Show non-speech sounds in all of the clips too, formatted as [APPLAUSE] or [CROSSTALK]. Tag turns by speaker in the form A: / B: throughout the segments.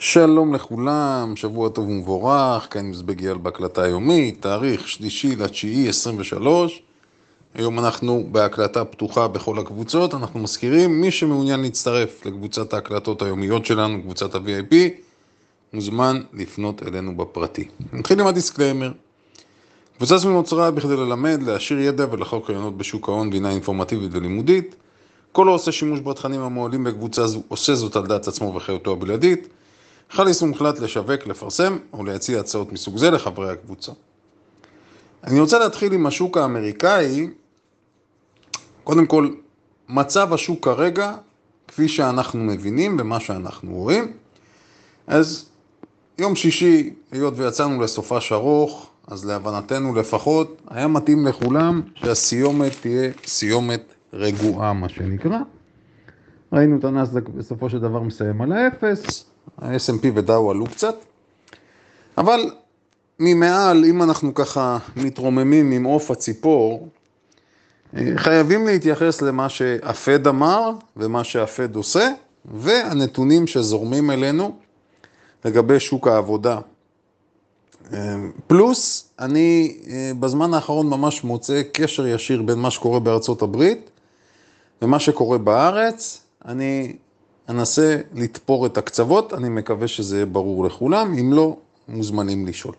A: שלום לכולם, שבוע טוב ומבורך, כאן מזבג אייל בהקלטה היומית, תאריך שלישי לתשיעי 23. היום אנחנו בהקלטה פתוחה בכל הקבוצות, אנחנו מזכירים, מי שמעוניין להצטרף לקבוצת ההקלטות היומיות שלנו, קבוצת ה-VIP, מוזמן לפנות אלינו בפרטי. נתחיל עם ה disclaimer. קבוצה זו נוצרה בכדי ללמד, להעשיר ידע ולחלוק רעיונות בשוק ההון, והינה אינפורמטיבית ולימודית. כל העושה שימוש בתכנים המועלים בקבוצה זו עושה זאת על דעת עצמו וחיותו הבלעדית. חל יישום מוחלט לשווק, לפרסם או להציע הצעות מסוג זה לחברי הקבוצה. אני רוצה להתחיל עם השוק האמריקאי. קודם כל, מצב השוק כרגע, כפי שאנחנו מבינים ומה שאנחנו רואים. אז יום שישי, היות ויצאנו לסופש ארוך, אז להבנתנו לפחות, היה מתאים לכולם שהסיומת תהיה סיומת רגועה, מה שנקרא. ראינו את הנסדק בסופו של דבר מסיים על האפס, ה-S&P ודאו עלו קצת, אבל ממעל, אם אנחנו ככה מתרוממים עם עוף הציפור, חייבים להתייחס למה שהפד אמר ומה שהפד עושה, והנתונים שזורמים אלינו לגבי שוק העבודה. פלוס, אני בזמן האחרון ממש מוצא קשר ישיר בין מה שקורה בארצות הברית ומה שקורה בארץ. אני אנסה לתפור את הקצוות, אני מקווה שזה יהיה ברור לכולם, אם לא, מוזמנים לשאול.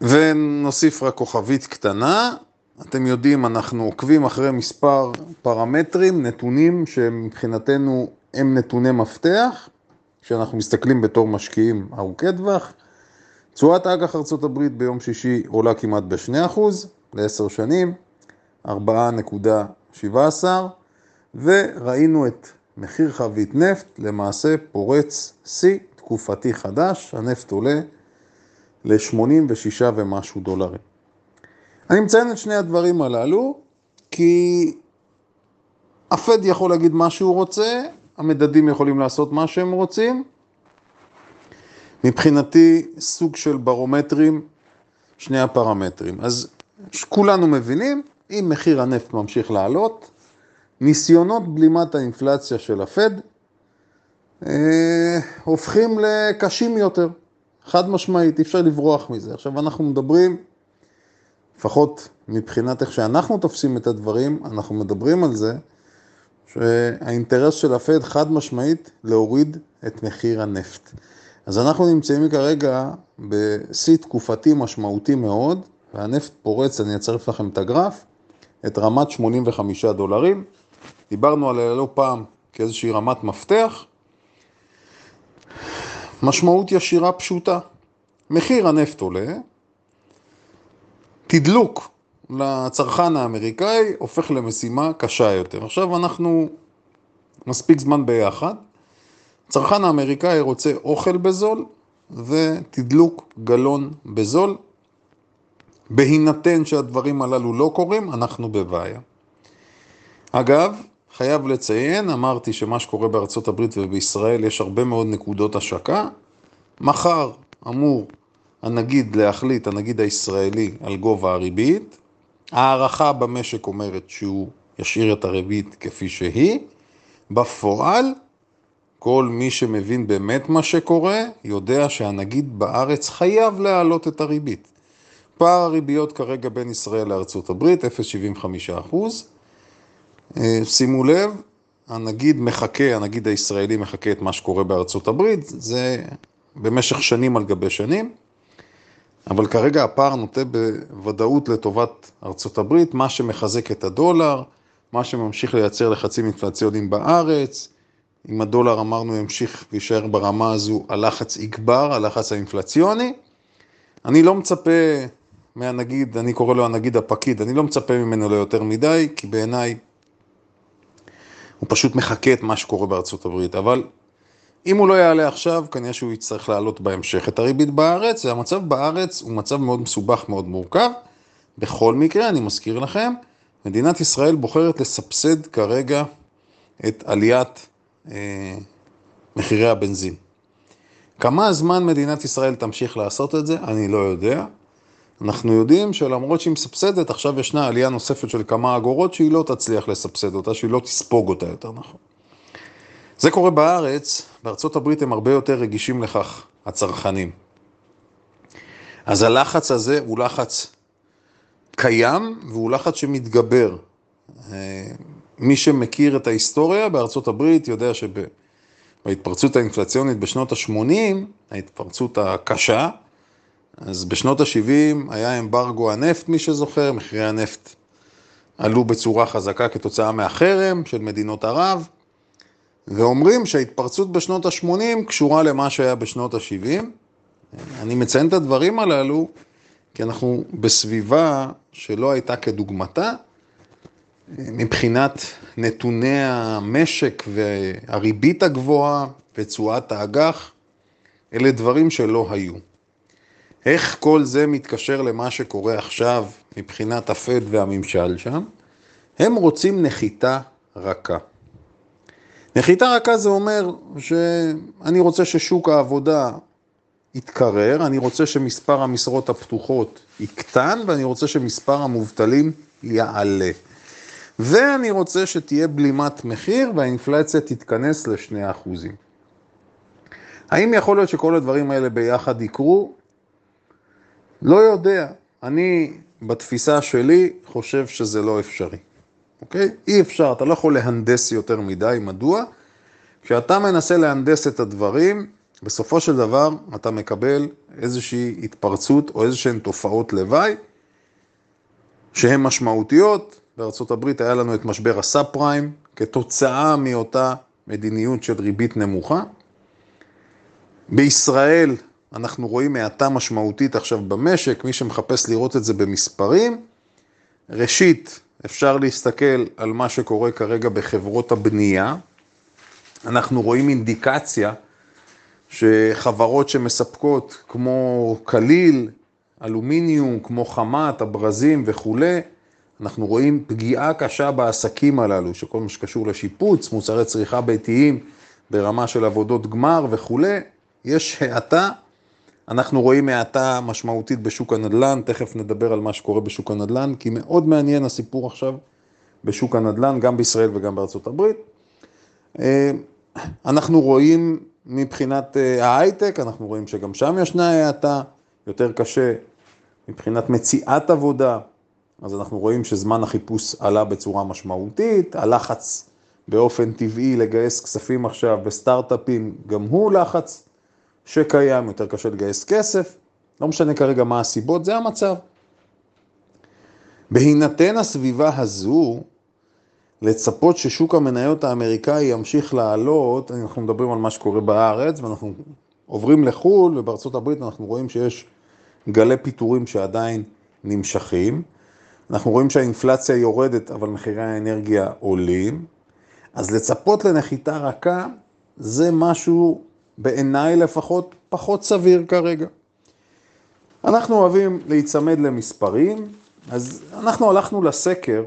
A: ונוסיף רק כוכבית קטנה, אתם יודעים, אנחנו עוקבים אחרי מספר פרמטרים, נתונים שמבחינתנו הם נתוני מפתח, שאנחנו מסתכלים בתור משקיעים ארוכי טווח. תשואת אג"ח ארה"ב ביום שישי עולה כמעט ב-2% ל-10 שנים, 4.17, וראינו את מחיר חבית נפט למעשה פורץ שיא תקופתי חדש, הנפט עולה ל-86 ומשהו דולרים. אני מציין את שני הדברים הללו, כי הפד יכול להגיד מה שהוא רוצה, המדדים יכולים לעשות מה שהם רוצים. מבחינתי, סוג של ברומטרים, שני הפרמטרים. אז כולנו מבינים, אם מחיר הנפט ממשיך לעלות, ניסיונות בלימת האינפלציה של הפד אה, הופכים לקשים יותר, חד משמעית, אי אפשר לברוח מזה. עכשיו אנחנו מדברים, לפחות מבחינת איך שאנחנו תופסים את הדברים, אנחנו מדברים על זה שהאינטרס של הפד חד משמעית להוריד את מחיר הנפט. אז אנחנו נמצאים כרגע בשיא תקופתי משמעותי מאוד, והנפט פורץ, אני אצרף לכם את הגרף, את רמת 85 דולרים. דיברנו עליה לא פעם כאיזושהי רמת מפתח. משמעות ישירה פשוטה, מחיר הנפט עולה, תדלוק לצרכן האמריקאי הופך למשימה קשה יותר. עכשיו אנחנו מספיק זמן ביחד, הצרכן האמריקאי רוצה אוכל בזול ותדלוק גלון בזול. בהינתן שהדברים הללו לא קורים, אנחנו בבעיה. אגב, חייב לציין, אמרתי שמה שקורה בארצות הברית ובישראל יש הרבה מאוד נקודות השקה. מחר אמור הנגיד להחליט, הנגיד הישראלי, על גובה הריבית. הערכה במשק אומרת שהוא ישאיר את הריבית כפי שהיא. בפועל, כל מי שמבין באמת מה שקורה, יודע שהנגיד בארץ חייב להעלות את הריבית. פער הריביות כרגע בין ישראל לארצות הברית, 0.75 אחוז. אה, שימו לב, הנגיד מחכה, הנגיד הישראלי מחכה את מה שקורה בארצות הברית, זה במשך שנים על גבי שנים, אבל כרגע הפער נוטה בוודאות לטובת ארצות הברית, מה שמחזק את הדולר, מה שממשיך לייצר לחצים אינפלציוניים בארץ, אם הדולר אמרנו ימשיך ויישאר ברמה הזו, הלחץ יגבר, הלחץ האינפלציוני. אני לא מצפה מהנגיד, אני קורא לו הנגיד הפקיד, אני לא מצפה ממנו ליותר מדי, כי בעיניי הוא פשוט מחכה את מה שקורה בארצות הברית, אבל אם הוא לא יעלה עכשיו, כנראה שהוא יצטרך לעלות בהמשך את הריבית בארץ, והמצב בארץ הוא מצב מאוד מסובך, מאוד מורכב. בכל מקרה, אני מזכיר לכם, מדינת ישראל בוחרת לסבסד כרגע את עליית אה, מחירי הבנזין. כמה זמן מדינת ישראל תמשיך לעשות את זה, אני לא יודע. אנחנו יודעים שלמרות שהיא מסבסדת, עכשיו ישנה עלייה נוספת של כמה אגורות שהיא לא תצליח לסבסד אותה, שהיא לא תספוג אותה יותר נכון. זה קורה בארץ, בארצות הברית הם הרבה יותר רגישים לכך, הצרכנים. אז הלחץ הזה הוא לחץ קיים והוא לחץ שמתגבר. אה, מי שמכיר את ההיסטוריה בארצות הברית יודע שבהתפרצות האינפלציונית בשנות ה-80, ההתפרצות הקשה, אז בשנות ה-70 היה אמברגו הנפט, מי שזוכר, מחירי הנפט עלו בצורה חזקה כתוצאה מהחרם של מדינות ערב, ואומרים שההתפרצות בשנות ה-80 קשורה למה שהיה בשנות ה-70. אני מציין את הדברים הללו כי אנחנו בסביבה שלא הייתה כדוגמתה, מבחינת נתוני המשק והריבית הגבוהה ותשואת האג"ח, אלה דברים שלא היו. איך כל זה מתקשר למה שקורה עכשיו מבחינת הפד והממשל שם? הם רוצים נחיתה רכה. נחיתה רכה זה אומר שאני רוצה ששוק העבודה יתקרר, אני רוצה שמספר המשרות הפתוחות יקטן ואני רוצה שמספר המובטלים יעלה. ואני רוצה שתהיה בלימת מחיר והאינפלציה תתכנס לשני אחוזים. האם יכול להיות שכל הדברים האלה ביחד יקרו? לא יודע. אני, בתפיסה שלי, חושב שזה לא אפשרי. אוקיי? אי אפשר, אתה לא יכול להנדס יותר מדי. מדוע? כשאתה מנסה להנדס את הדברים, בסופו של דבר אתה מקבל איזושהי התפרצות או איזשהן תופעות לוואי שהן משמעותיות. בארה"ב היה לנו את משבר הסאב פריים כתוצאה מאותה מדיניות של ריבית נמוכה. בישראל אנחנו רואים האטה משמעותית עכשיו במשק, מי שמחפש לראות את זה במספרים. ראשית, אפשר להסתכל על מה שקורה כרגע בחברות הבנייה. אנחנו רואים אינדיקציה שחברות שמספקות כמו קליל, אלומיניום, כמו חמת, הברזים וכולי, אנחנו רואים פגיעה קשה בעסקים הללו, שכל מה שקשור לשיפוץ, מוצרי צריכה ביתיים ברמה של עבודות גמר וכולי, יש האטה. אנחנו רואים האטה משמעותית בשוק הנדל"ן, תכף נדבר על מה שקורה בשוק הנדל"ן, כי מאוד מעניין הסיפור עכשיו בשוק הנדל"ן, גם בישראל וגם בארצות הברית. אה, אנחנו רואים מבחינת אה, ההייטק, אנחנו רואים שגם שם ישנה האטה, יותר קשה מבחינת מציאת עבודה, אז אנחנו רואים שזמן החיפוש עלה בצורה משמעותית, הלחץ באופן טבעי לגייס כספים עכשיו בסטארט-אפים, גם הוא לחץ שקיים, יותר קשה לגייס כסף, לא משנה כרגע מה הסיבות, זה המצב. בהינתן הסביבה הזו, לצפות ששוק המניות האמריקאי ימשיך לעלות, אנחנו מדברים על מה שקורה בארץ, ואנחנו עוברים לחו"ל, ובארצות הברית אנחנו רואים שיש גלי פיטורים שעדיין נמשכים. אנחנו רואים שהאינפלציה יורדת, אבל מחירי האנרגיה עולים. אז לצפות לנחיתה רכה, זה משהו, בעיניי לפחות, פחות סביר כרגע. אנחנו אוהבים להיצמד למספרים, אז אנחנו הלכנו לסקר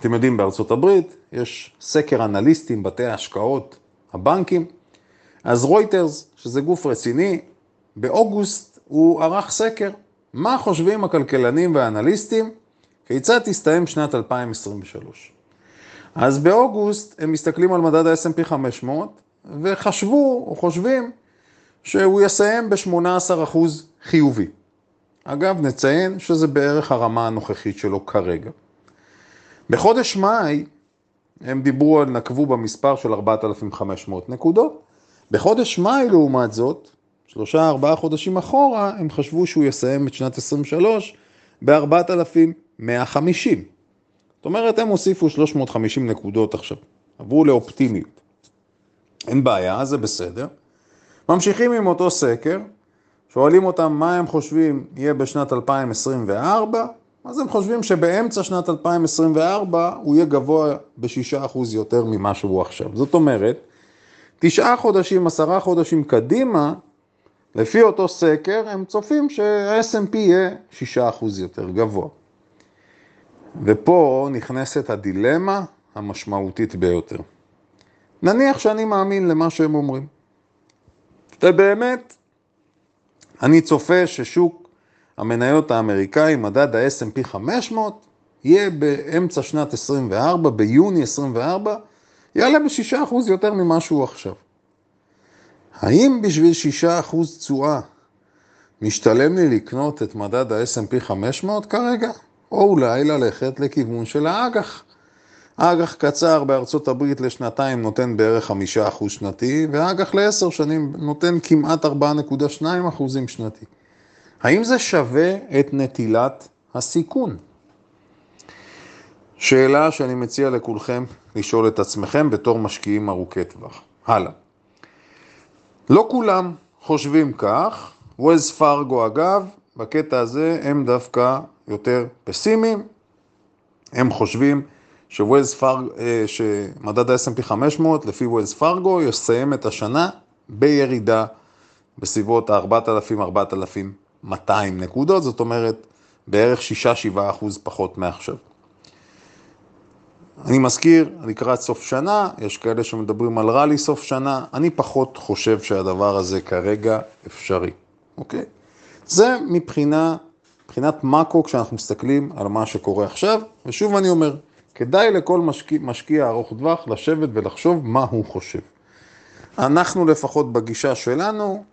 A: אתם יודעים, בארצות הברית יש סקר אנליסטים, בתי ההשקעות, הבנקים. אז רויטרס, שזה גוף רציני, באוגוסט הוא ערך סקר. מה חושבים הכלכלנים והאנליסטים? כיצד תסתיים שנת 2023? אז באוגוסט הם מסתכלים על מדד ה-S&P 500 וחשבו או חושבים שהוא יסיים ב-18% חיובי. אגב, נציין שזה בערך הרמה הנוכחית שלו כרגע. בחודש מאי הם דיברו נקבו במספר של 4,500 נקודות. בחודש מאי, לעומת זאת, שלושה, ארבעה חודשים אחורה, הם חשבו שהוא יסיים את שנת 23 ב-4,150. זאת אומרת, הם הוסיפו 350 נקודות עכשיו, עברו לאופטימיות. אין בעיה, זה בסדר. ממשיכים עם אותו סקר, שואלים אותם מה הם חושבים יהיה בשנת 2024, אז הם חושבים שבאמצע שנת 2024 הוא יהיה גבוה ב-6% יותר ממה שהוא עכשיו. זאת אומרת, תשעה חודשים, עשרה חודשים קדימה, לפי אותו סקר, הם צופים שה-S&P יהיה 6% יותר גבוה. ופה נכנסת הדילמה המשמעותית ביותר. נניח שאני מאמין למה שהם אומרים. ובאמת, אני צופה ששוק המניות האמריקאי, מדד ה-S&P 500, יהיה באמצע שנת 24, ביוני 24, יעלה ב-6% יותר ממה שהוא עכשיו. האם בשביל 6% תשואה משתלם לי לקנות את מדד ה-S&P 500 כרגע? או אולי ללכת לכיוון של האג"ח. אג"ח קצר בארצות הברית לשנתיים נותן בערך 5% שנתי, ואג"ח לעשר שנים נותן כמעט 4.2% שנתי. האם זה שווה את נטילת הסיכון? שאלה שאני מציע לכולכם לשאול את עצמכם בתור משקיעים ארוכי טווח. הלאה. לא כולם חושבים כך, Wells Fargo אגב, בקטע הזה הם דווקא יותר פסימיים, הם חושבים ש Wells Fargo, אה, שמדד ה-S&P 500 לפי Wells Fargo יסיים את השנה בירידה בסביבות ה-4,000-4,200 נקודות, זאת אומרת בערך 6-7 אחוז פחות מעכשיו. אני מזכיר, לקראת סוף שנה, יש כאלה שמדברים על רלי סוף שנה, אני פחות חושב שהדבר הזה כרגע אפשרי, אוקיי? זה מבחינה, מבחינת מאקו כשאנחנו מסתכלים על מה שקורה עכשיו, ושוב אני אומר, כדאי לכל משקיע, משקיע ארוך טווח לשבת ולחשוב מה הוא חושב. אנחנו לפחות בגישה שלנו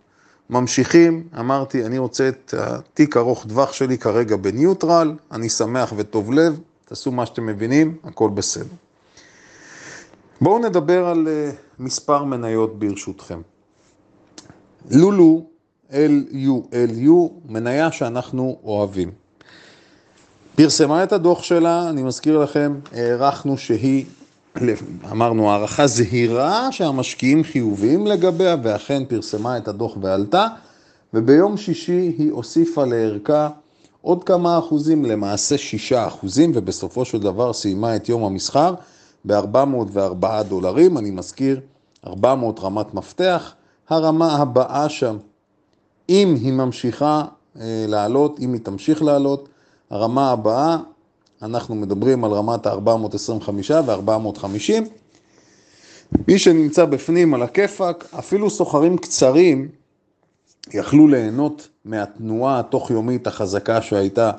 A: ממשיכים, אמרתי, אני רוצה את התיק ארוך טווח שלי כרגע בניוטרל, אני שמח וטוב לב, תעשו מה שאתם מבינים, הכל בסדר. בואו נדבר על uh, מספר מניות ברשותכם. לולו, LULU, מניה שאנחנו אוהבים. פרסמה את הדוח שלה, אני מזכיר לכם, הערכנו שהיא, אמרנו, הערכה זהירה שהמשקיעים חיוביים לגביה, ואכן פרסמה את הדוח ועלתה, וביום שישי היא הוסיפה לערכה עוד כמה אחוזים, למעשה שישה אחוזים, ובסופו של דבר סיימה את יום המסחר ב-404 דולרים, אני מזכיר, 400 רמת מפתח, הרמה הבאה שם, אם היא ממשיכה אה, לעלות, אם היא תמשיך לעלות, הרמה הבאה, אנחנו מדברים על רמת ה-425 ו-450. מי שנמצא בפנים על הכיפאק, אפילו סוחרים קצרים יכלו ליהנות מהתנועה התוך-יומית החזקה שהייתה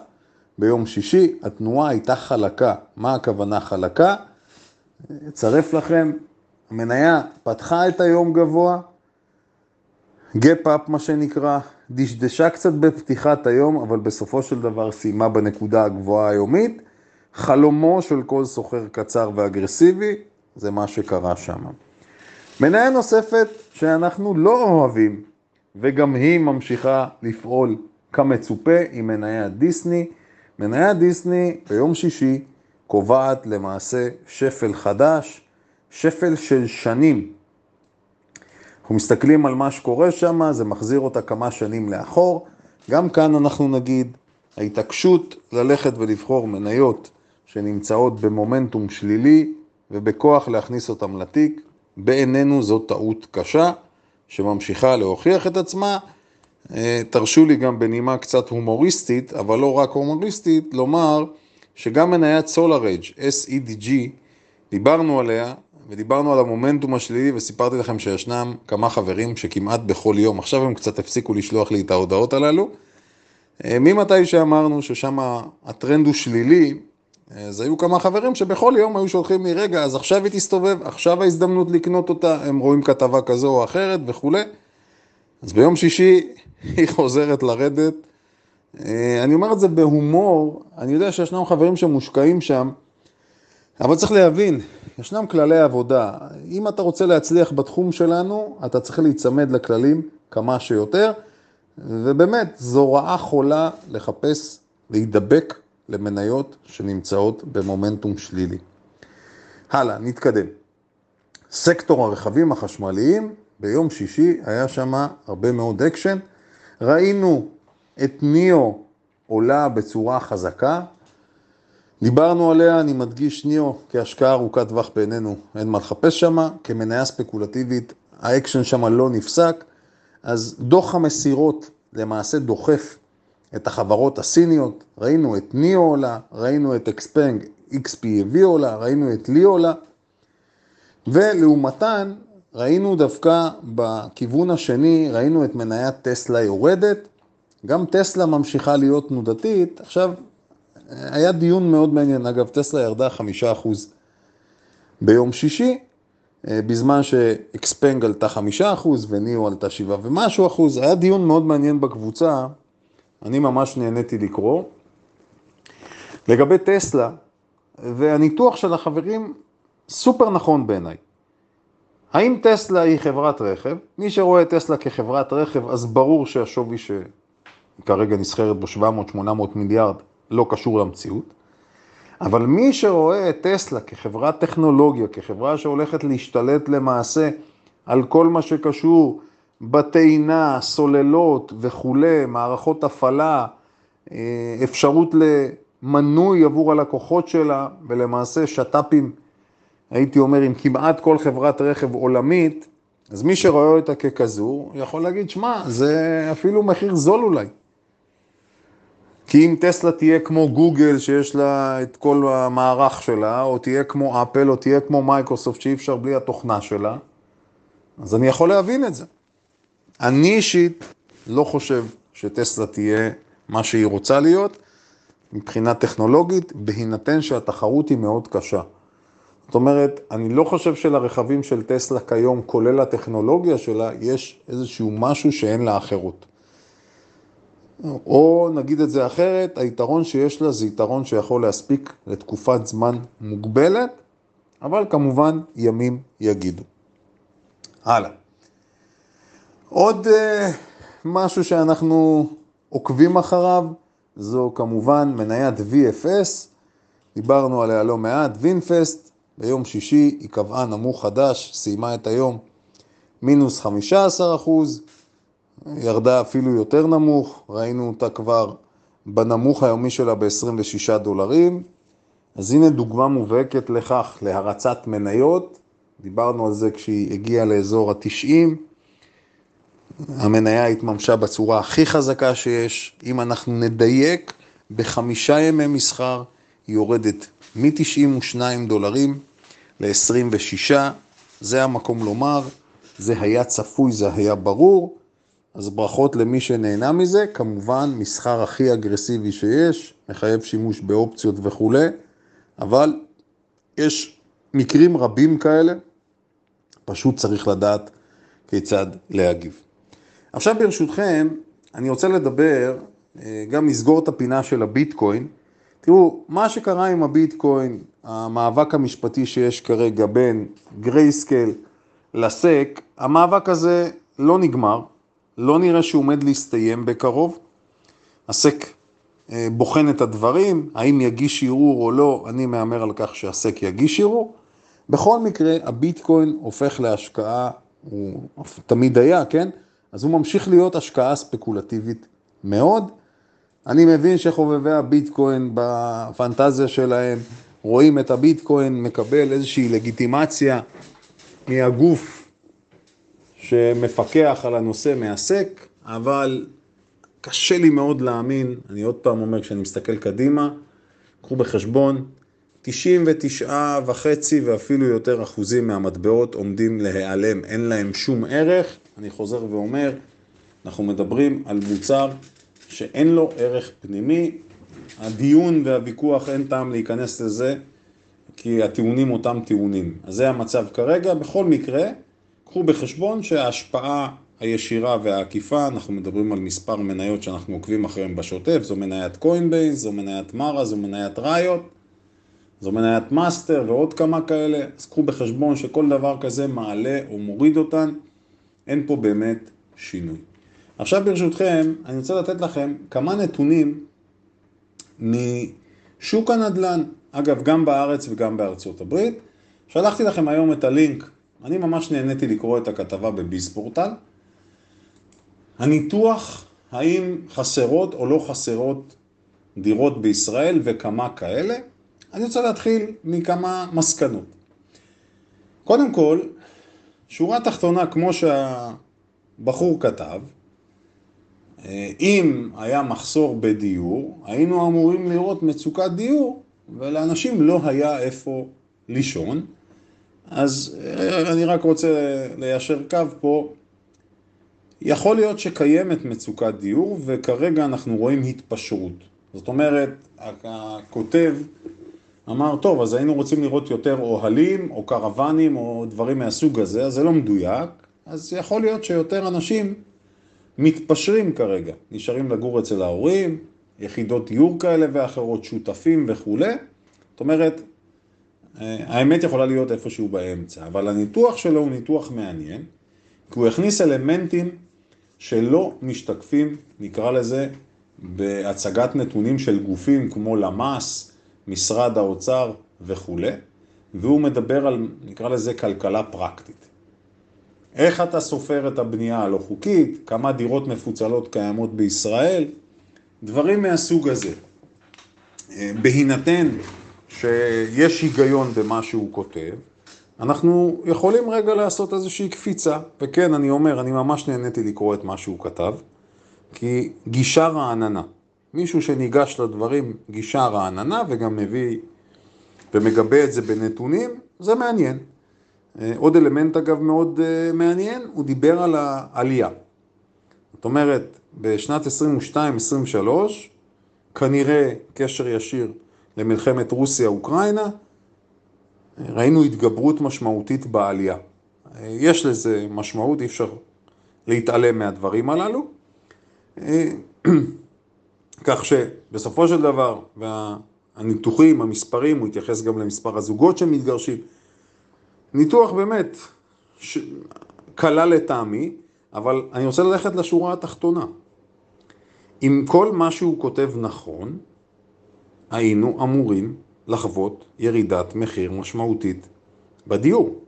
A: ביום שישי. התנועה הייתה חלקה. מה הכוונה חלקה? אצרף לכם, המניה פתחה את היום גבוה, gap up מה שנקרא, דשדשה קצת בפתיחת היום, אבל בסופו של דבר סיימה בנקודה הגבוהה היומית. חלומו של כל סוחר קצר ואגרסיבי, זה מה שקרה שם. מניה נוספת שאנחנו לא אוהבים, וגם היא ממשיכה לפעול כמצופה, היא מניית דיסני. מניית דיסני ביום שישי קובעת למעשה שפל חדש, שפל של שנים. אנחנו מסתכלים על מה שקורה שם, זה מחזיר אותה כמה שנים לאחור. גם כאן אנחנו נגיד, ההתעקשות ללכת ולבחור מניות שנמצאות במומנטום שלילי ובכוח להכניס אותם לתיק, בעינינו זו טעות קשה שממשיכה להוכיח את עצמה. אה, תרשו לי גם בנימה קצת הומוריסטית, אבל לא רק הומוריסטית, לומר שגם מניית SolarEdge, SEDG, דיברנו עליה, ודיברנו על המומנטום השלילי וסיפרתי לכם שישנם כמה חברים שכמעט בכל יום, עכשיו הם קצת הפסיקו לשלוח לי את ההודעות הללו. אה, ממתי שאמרנו ששם הטרנד הוא שלילי, אז היו כמה חברים שבכל יום היו שולחים לי, רגע, אז עכשיו היא תסתובב, עכשיו ההזדמנות לקנות אותה, הם רואים כתבה כזו או אחרת וכולי. אז ביום שישי [LAUGHS] היא חוזרת לרדת. אה, אני אומר את זה בהומור, אני יודע שישנם חברים שמושקעים שם, אבל צריך להבין, ישנם כללי עבודה. אם אתה רוצה להצליח בתחום שלנו, אתה צריך להיצמד לכללים כמה שיותר, ובאמת, זו רעה חולה לחפש, להידבק למניות שנמצאות במומנטום שלילי. הלאה, נתקדם. סקטור הרכבים החשמליים, ביום שישי היה שם הרבה מאוד אקשן. ראינו את ניאו עולה בצורה חזקה, דיברנו עליה, אני מדגיש ניאו כהשקעה ארוכת טווח בעינינו, אין מה לחפש שם, כמניה ספקולטיבית, האקשן שם לא נפסק, אז דוח המסירות למעשה דוחף את החברות הסיניות, ראינו את ניאו עולה, ראינו את XPeng XPV עולה, ראינו את Li עולה, ולעומתן ראינו דווקא בכיוון השני, ראינו את מניית טסלה יורדת, גם טסלה ממשיכה להיות תנודתית, עכשיו היה דיון מאוד מעניין, אגב, טסלה ירדה חמישה אחוז ביום שישי, אה, בזמן שאקספנג עלתה חמישה אחוז וניו עלתה שבעה ומשהו אחוז. היה דיון מאוד מעניין בקבוצה, אני ממש נהניתי לקרוא. לגבי טסלה, והניתוח של החברים סופר נכון בעיניי. האם טסלה היא חברת רכב? מי שרואה טסלה כחברת רכב, אז ברור שהשווי שכרגע נסחרת בו 700-800 מיליארד לא קשור למציאות. אבל מי שרואה את טסלה כחברת טכנולוגיה, כחברה שהולכת להשתלט למעשה על כל מה שקשור בטעינה, סוללות וכולי, מערכות הפעלה, אה, אפשרות למנוי עבור הלקוחות שלה, ולמעשה שת"פים, הייתי אומר, עם כמעט כל חברת רכב עולמית, אז מי שרואה אותה ככזו, יכול להגיד, שמע, זה אפילו מחיר זול אולי. כי אם טסלה תהיה כמו גוגל שיש לה את כל המערך שלה, או תהיה כמו אפל, או תהיה כמו מייקרוסופט שאי אפשר בלי התוכנה שלה, אז אני יכול להבין את זה. אני אישית לא חושב שטסלה תהיה מה שהיא רוצה להיות מבחינה טכנולוגית, בהינתן שהתחרות היא מאוד קשה. זאת אומרת, אני לא חושב שלרכבים של טסלה כיום, כולל הטכנולוגיה שלה, יש איזשהו משהו שאין לה אחרות. או נגיד את זה אחרת, היתרון שיש לה זה יתרון שיכול להספיק לתקופת זמן מוגבלת, אבל כמובן ימים יגידו. הלאה. עוד uh, משהו שאנחנו עוקבים אחריו, זו כמובן מניית VFS, דיברנו עליה לא מעט, וינפסט, ביום שישי היא קבעה נמוך חדש, סיימה את היום מינוס 15 אחוז, ירדה אפילו יותר נמוך, ראינו אותה כבר בנמוך היומי שלה ב-26 דולרים. אז הנה דוגמה מובהקת לכך, להרצת מניות, דיברנו על זה כשהיא הגיעה לאזור ה-90, המניה התממשה בצורה הכי חזקה שיש, אם אנחנו נדייק, בחמישה ימי מסחר היא יורדת מ-92 דולרים ל-26, זה המקום לומר, זה היה צפוי, זה היה ברור, אז ברכות למי שנהנה מזה, כמובן מסחר הכי אגרסיבי שיש, מחייב שימוש באופציות וכולי, אבל יש מקרים רבים כאלה, פשוט צריך לדעת כיצד להגיב. עכשיו ברשותכם, אני רוצה לדבר, אה, גם לסגור את הפינה של הביטקוין. תראו, מה שקרה עם הביטקוין, המאבק המשפטי שיש כרגע בין גרייסקל לסק, המאבק הזה לא נגמר, לא נראה שהוא עומד להסתיים בקרוב. הסק אה, בוחן את הדברים, האם יגיש ערעור או לא, אני מהמר על כך שהסק יגיש ערעור. בכל מקרה, הביטקוין הופך להשקעה, הוא תמיד היה, כן? אז הוא ממשיך להיות השקעה ספקולטיבית מאוד. אני מבין שחובבי הביטקוין בפנטזיה שלהם רואים את הביטקוין מקבל איזושהי לגיטימציה מהגוף שמפקח על הנושא מעסק, אבל קשה לי מאוד להאמין, אני עוד פעם אומר, כשאני מסתכל קדימה, קחו בחשבון, 99 וחצי ואפילו יותר אחוזים מהמטבעות עומדים להיעלם, אין להם שום ערך. אני חוזר ואומר, אנחנו מדברים על מוצר שאין לו ערך פנימי. הדיון והוויכוח, אין טעם להיכנס לזה, כי הטיעונים אותם טיעונים. אז זה המצב כרגע. בכל מקרה, קחו בחשבון שההשפעה הישירה והעקיפה, אנחנו מדברים על מספר מניות שאנחנו עוקבים אחריהן בשוטף, זו מניית Coinbase, זו מניית MARA, זו מניית Riot, זו מניית מאסטר ועוד כמה כאלה, אז קחו בחשבון שכל דבר כזה מעלה או מוריד אותן, אין פה באמת שינוי. עכשיו ברשותכם, אני רוצה לתת לכם כמה נתונים משוק הנדל"ן, אגב גם בארץ וגם בארצות הברית. שלחתי לכם היום את הלינק אני ממש נהניתי לקרוא את הכתבה בביספורטל. הניתוח, האם חסרות או לא חסרות דירות בישראל וכמה כאלה, אני רוצה להתחיל מכמה מסקנות. קודם כל, שורה תחתונה, כמו שהבחור כתב, אם היה מחסור בדיור, היינו אמורים לראות מצוקת דיור, ולאנשים לא היה איפה לישון. אז אה, אני רק רוצה ליישר קו פה. יכול להיות שקיימת מצוקת דיור וכרגע אנחנו רואים התפשרות. זאת אומרת, הכותב אמר, טוב, אז היינו רוצים לראות יותר אוהלים או קרוונים או דברים מהסוג הזה, אז זה לא מדויק, אז יכול להיות שיותר אנשים מתפשרים כרגע, נשארים לגור אצל ההורים, יחידות דיור כאלה ואחרות, שותפים וכולי. זאת אומרת, האמת יכולה להיות איפשהו באמצע, אבל הניתוח שלו הוא ניתוח מעניין, כי הוא הכניס אלמנטים שלא משתקפים, נקרא לזה, בהצגת נתונים של גופים כמו למ"ס, משרד האוצר וכולי, והוא מדבר על, נקרא לזה, כלכלה פרקטית. איך אתה סופר את הבנייה הלא חוקית, כמה דירות מפוצלות קיימות בישראל, דברים מהסוג הזה. אה, בהינתן שיש היגיון במה שהוא כותב, אנחנו יכולים רגע לעשות איזושהי קפיצה, וכן, אני אומר, אני ממש נהניתי לקרוא את מה שהוא כתב, כי גישה רעננה. מישהו שניגש לדברים, גישה רעננה, וגם מביא ומגבה את זה בנתונים, זה מעניין. אה, עוד אלמנט אגב מאוד אה, מעניין, הוא דיבר על העלייה. זאת אומרת, בשנת 22-23, כנראה קשר ישיר למלחמת רוסיה-אוקראינה, ראינו התגברות משמעותית בעלייה. יש לזה משמעות, אי אפשר להתעלם מהדברים הללו. [CLEARS THROAT] כך שבסופו של דבר, והניתוחים, המספרים, הוא התייחס גם למספר הזוגות שמתגרשים. ניתוח באמת ש... קלה לטעמי, אבל אני רוצה ללכת לשורה התחתונה. אם כל מה שהוא כותב נכון, היינו אמורים לחוות ירידת מחיר משמעותית בדיור.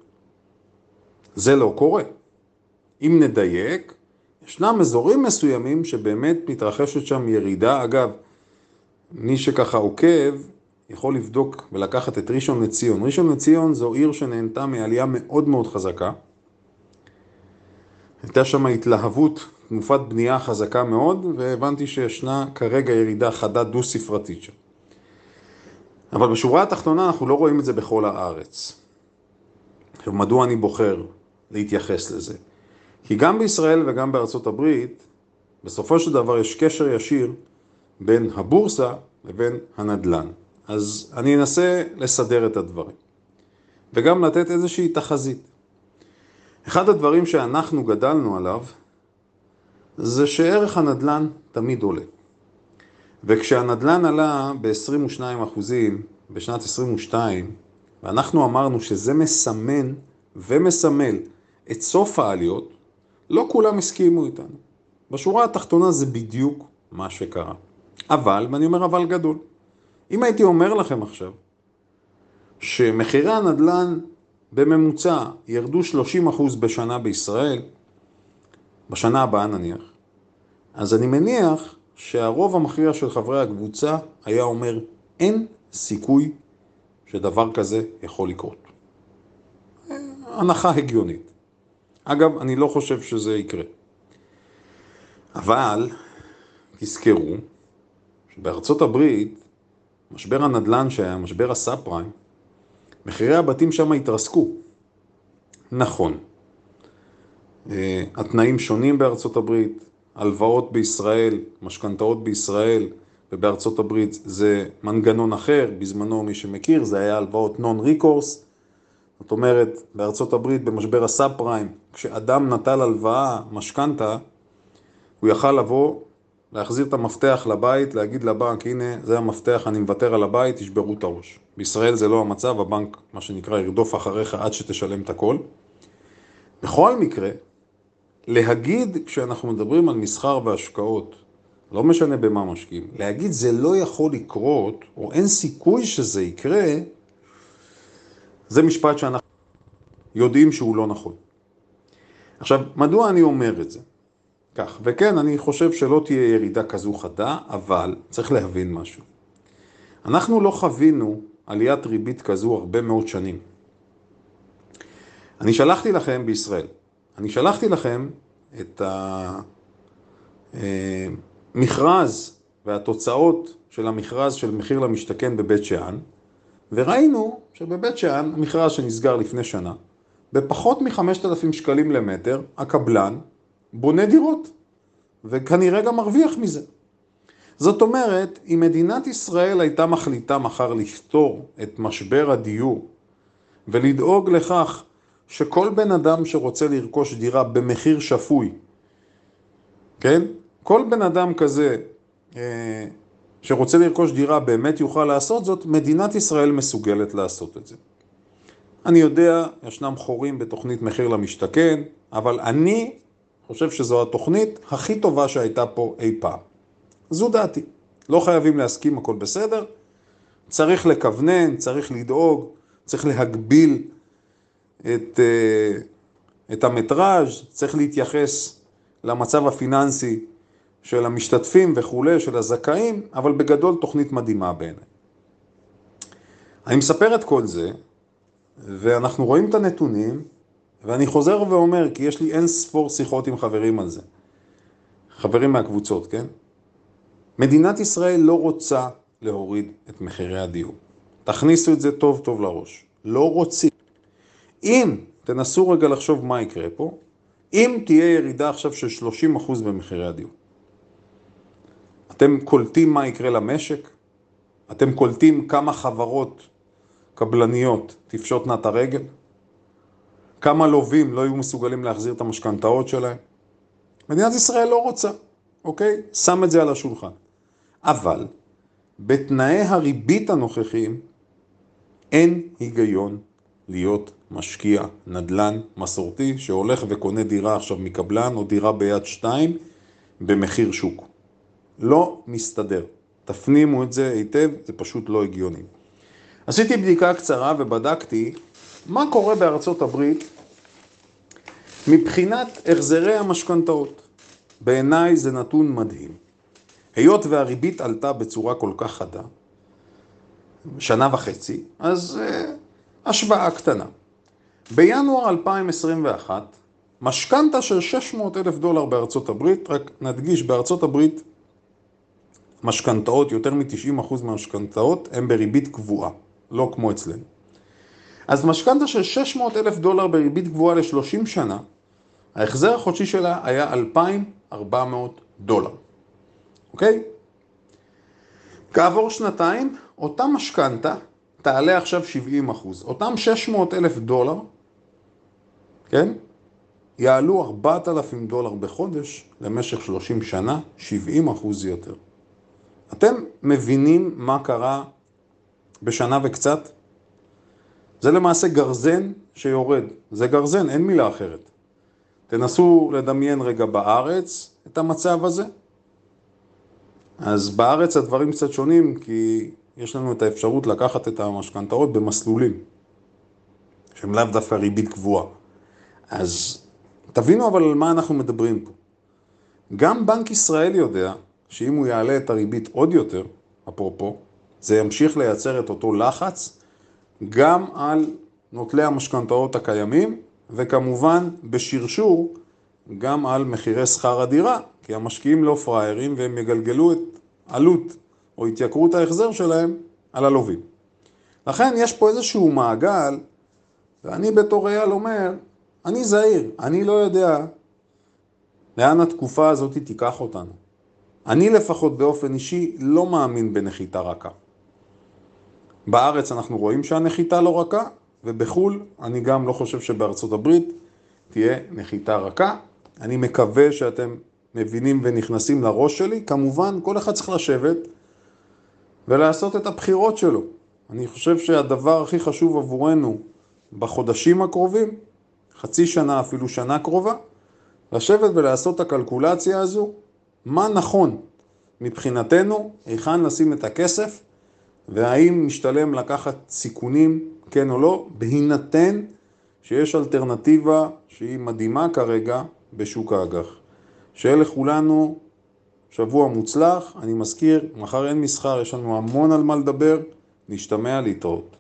A: זה לא קורה. אם נדייק, ישנם אזורים מסוימים שבאמת מתרחשת שם ירידה. אגב, מי שככה עוקב יכול לבדוק ולקחת את ראשון לציון. ראשון לציון זו עיר שנהנתה מעלייה מאוד מאוד חזקה. הייתה שם התלהבות, תנופת בנייה חזקה מאוד, והבנתי שישנה כרגע ירידה חדה דו-ספרתית שם. אבל בשורה התחתונה אנחנו לא רואים את זה בכל הארץ. עכשיו, מדוע אני בוחר להתייחס לזה? כי גם בישראל וגם בארצות הברית, בסופו של דבר יש קשר ישיר בין הבורסה לבין הנדל"ן. אז אני אנסה לסדר את הדברים. וגם לתת איזושהי תחזית. אחד הדברים שאנחנו גדלנו עליו, זה שערך הנדל"ן תמיד עולה. וכשהנדל"ן עלה ב-22% בשנת 22, ואנחנו אמרנו שזה מסמן ומסמל את סוף העליות, לא כולם הסכימו איתנו. בשורה התחתונה זה בדיוק מה שקרה. אבל, ואני אומר אבל גדול, אם הייתי אומר לכם עכשיו שמחירי הנדל"ן בממוצע ירדו 30% בשנה בישראל, בשנה הבאה נניח, אז אני מניח שהרוב המכריע של חברי הקבוצה היה אומר אין סיכוי שדבר כזה יכול לקרות. הנחה הגיונית. אגב, אני לא חושב שזה יקרה. אבל תזכרו שבארצות הברית, משבר הנדל"ן שהיה, משבר הסאב פריים, מחירי הבתים שם התרסקו. נכון. אה, התנאים שונים בארצות הברית, הלוואות בישראל, משכנתאות בישראל ובארצות הברית זה מנגנון אחר, בזמנו מי שמכיר זה היה הלוואות נון ריקורס, זאת אומרת בארצות הברית במשבר הסאב פריים, כשאדם נטל הלוואה, משכנתה, הוא יכל לבוא, להחזיר את המפתח לבית, להגיד לבנק הנה זה המפתח, אני מוותר על הבית, תשברו את הראש. בישראל זה לא המצב, הבנק מה שנקרא ירדוף אחריך עד שתשלם את הכל. בכל מקרה, להגיד כשאנחנו מדברים על מסחר והשקעות, לא משנה במה משקיעים, להגיד זה לא יכול לקרות, או אין סיכוי שזה יקרה, זה משפט שאנחנו יודעים שהוא לא נכון. עכשיו, מדוע אני אומר את זה? כך, וכן, אני חושב שלא תהיה ירידה כזו חדה, אבל צריך להבין משהו. אנחנו לא חווינו עליית ריבית כזו הרבה מאוד שנים. אני שלחתי לכם בישראל, אני שלחתי לכם את המכרז והתוצאות של המכרז של מחיר למשתכן בבית שאן, וראינו שבבית שאן, המכרז שנסגר לפני שנה, בפחות מ-5,000 שקלים למטר, הקבלן בונה דירות, וכנראה גם מרוויח מזה. זאת אומרת, אם מדינת ישראל הייתה מחליטה מחר לפתור את משבר הדיור ולדאוג לכך שכל בן אדם שרוצה לרכוש דירה במחיר שפוי, כן? כל בן אדם כזה אה, שרוצה לרכוש דירה באמת יוכל לעשות זאת, מדינת ישראל מסוגלת לעשות את זה. אני יודע, ישנם חורים בתוכנית מחיר למשתכן, אבל אני חושב שזו התוכנית הכי טובה שהייתה פה אי פעם. זו דעתי. לא חייבים להסכים, הכל בסדר. צריך לכוונן, צריך לדאוג, צריך להגביל את, אה, את המטראז', צריך להתייחס למצב הפיננסי של המשתתפים וכולי, של הזכאים, אבל בגדול תוכנית מדהימה בעיניי. אני מספר את כל זה, ואנחנו רואים את הנתונים, ואני חוזר ואומר, כי יש לי אין ספור שיחות עם חברים על זה. חברים מהקבוצות, כן? מדינת ישראל לא רוצה להוריד את מחירי הדיור. תכניסו את זה טוב טוב לראש. לא רוצים. אם, תנסו רגע לחשוב מה יקרה פה, אם תהיה ירידה עכשיו של 30% במחירי הדיור, אתם קולטים מה יקרה למשק? אתם קולטים כמה חברות קבלניות תפשוטנה את הרגל? כמה לווים לא יהיו מסוגלים להחזיר את המשכנתאות שלהם? מדינת ישראל לא רוצה, אוקיי? שם את זה על השולחן. אבל בתנאי הריבית הנוכחיים אין היגיון להיות משקיע נדל"ן מסורתי שהולך וקונה דירה עכשיו מקבלן או דירה ביד שתיים במחיר שוק. לא מסתדר. תפנימו את זה היטב, זה פשוט לא הגיוני. עשיתי בדיקה קצרה ובדקתי מה קורה בארצות הברית מבחינת החזרי המשכנתאות. בעיניי זה נתון מדהים. היות והריבית עלתה בצורה כל כך חדה, שנה וחצי, אז uh, השוואה קטנה. בינואר 2021, משכנתה של 600 אלף דולר בארצות הברית, רק נדגיש, בארצות הברית משכנתאות, יותר מ-90% מהמשכנתאות הם בריבית קבועה, לא כמו אצלנו. אז משכנתה של 600 אלף דולר בריבית קבועה ל-30 שנה, ההחזר החודשי שלה היה 2,400 דולר, אוקיי? כעבור שנתיים, אותה משכנתה תעלה עכשיו 70 אחוז. אותם 600 אלף דולר, כן? יעלו 4,000 דולר בחודש למשך 30 שנה, 70 אחוז יותר. אתם מבינים מה קרה בשנה וקצת? זה למעשה גרזן שיורד. זה גרזן, אין מילה אחרת. תנסו לדמיין רגע בארץ את המצב הזה. אז בארץ הדברים קצת שונים, כי יש לנו את האפשרות לקחת את המשכנתאות במסלולים, שהם לאו דווקא ריבית קבועה. אז תבינו אבל על מה אנחנו מדברים פה. גם בנק ישראל יודע שאם הוא יעלה את הריבית עוד יותר, אפרופו, זה ימשיך לייצר את אותו לחץ גם על נוטלי המשכנתאות הקיימים, וכמובן בשרשור גם על מחירי שכר הדירה, כי המשקיעים לא פראיירים והם יגלגלו את עלות או התייקרות ההחזר שלהם על הלווים. לכן יש פה איזשהו מעגל, ואני בתור אייל אומר, אני זהיר, אני לא יודע לאן התקופה הזאת תיקח אותנו. אני לפחות באופן אישי לא מאמין בנחיתה רכה. בארץ אנחנו רואים שהנחיתה לא רכה, ובחו"ל אני גם לא חושב שבארצות הברית תהיה נחיתה רכה. אני מקווה שאתם מבינים ונכנסים לראש שלי. כמובן, כל אחד צריך לשבת ולעשות את הבחירות שלו. אני חושב שהדבר הכי חשוב עבורנו בחודשים הקרובים, חצי שנה, אפילו שנה קרובה, לשבת ולעשות את הקלקולציה הזו, מה נכון מבחינתנו, היכן לשים את הכסף, והאם משתלם לקחת סיכונים, כן או לא, בהינתן שיש אלטרנטיבה שהיא מדהימה כרגע בשוק האג"ח. שיהיה לכולנו שבוע מוצלח, אני מזכיר, מחר אין מסחר, יש לנו המון על מה לדבר, נשתמע להתראות.